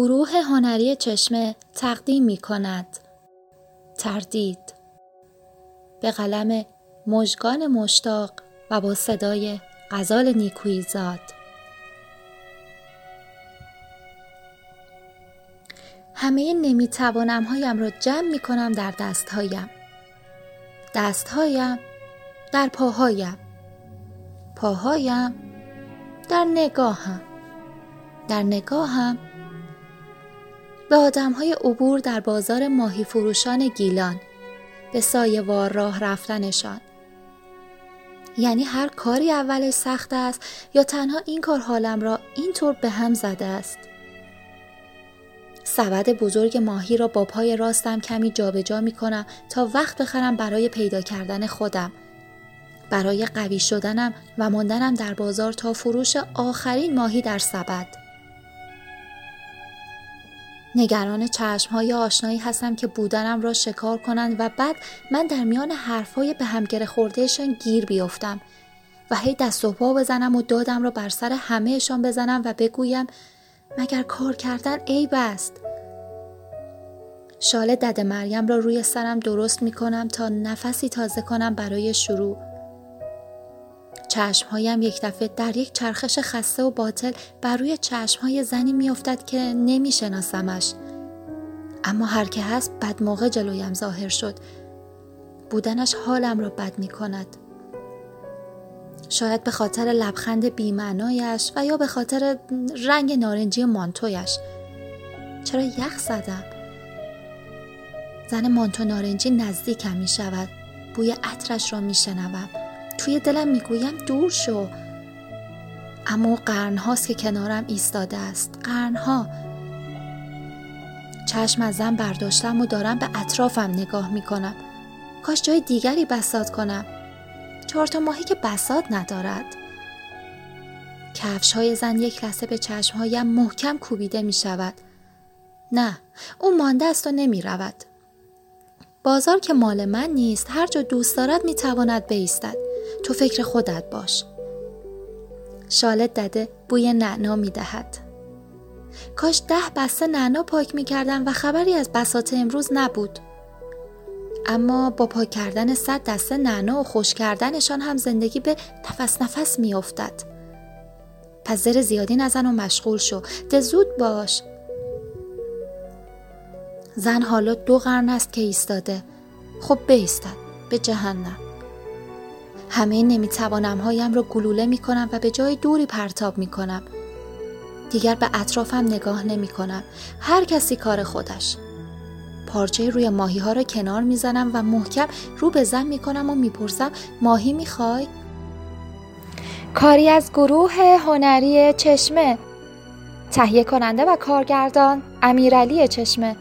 گروه هنری چشمه تقدیم می کند تردید. به قلم مژگان مشتاق و با صدای غزال نیکویی زاد. همه نمی‌توانم هایم را جمع می کنم در دستهایم. دستهایم در پاهایم. پاهایم در نگاهم. در نگاهم به آدم های عبور در بازار ماهی فروشان گیلان به سایه وار راه رفتنشان. یعنی هر کاری اولش سخت است یا تنها این کار حالم را اینطور به هم زده است؟ سبد بزرگ ماهی را با پای راستم کمی جابجا جا می کنم تا وقت بخرم برای پیدا کردن خودم. برای قوی شدنم و ماندنم در بازار تا فروش آخرین ماهی در سبد. نگران چشم های آشنایی هستم که بودنم را شکار کنند و بعد من در میان حرفهای به همگره خوردهشان گیر بیفتم و هی دست و پا بزنم و دادم را بر سر همهشان بزنم و بگویم مگر کار کردن عیب است؟ شال دد مریم را روی سرم درست می کنم تا نفسی تازه کنم برای شروع. چشمهایم یک دفعه در یک چرخش خسته و باطل بر روی چشمهای زنی میافتد که نمیشناسمش. اما هر که هست بد موقع جلویم ظاهر شد. بودنش حالم را بد می کند شاید به خاطر لبخند بیمعنایش و یا به خاطر رنگ نارنجی مانتویش. چرا یخ زدم؟ زن مانتو نارنجی نزدیکم می شود بوی عطرش را می شنوم توی دلم می گویم دور شو. اما قرنهاست که کنارم ایستاده است. قرنها چشم از زن برداشتم و دارم به اطرافم نگاه می کنم کاش جای دیگری بسات کنم. چهار تا ماهی که بسات ندارد. کفش های زن یک لحظه به چشم هایم محکم کوبیده می شود نه او مانده است و نمی رود بازار که مال من نیست هر جا دوست دارد می تواند بیستد. تو فکر خودت باش. شالت دده بوی نعنا می دهد. کاش ده بسته نعنا پاک می کردن و خبری از بسات امروز نبود. اما با پاک کردن صد دسته نعنا و خوش کردنشان هم زندگی به نفس نفس می افتد. پس زیادی نزن و مشغول شو. ده زود باش. زن حالا دو قرن است که ایستاده. خب بیستد به جهنم. همه نمی‌توانم هایم را گلوله می کنم و به جای دوری پرتاب می کنم دیگر به اطرافم نگاه نمی کنم هر کسی کار خودش. پارچه روی ماهی ها را کنار می‌زنم و محکم رو به زن می کنم و می‌پرسم ماهی می‌خوای؟ کاری از گروه هنری چشمه. تهیه کننده و کارگردان امیرعلی چشمه.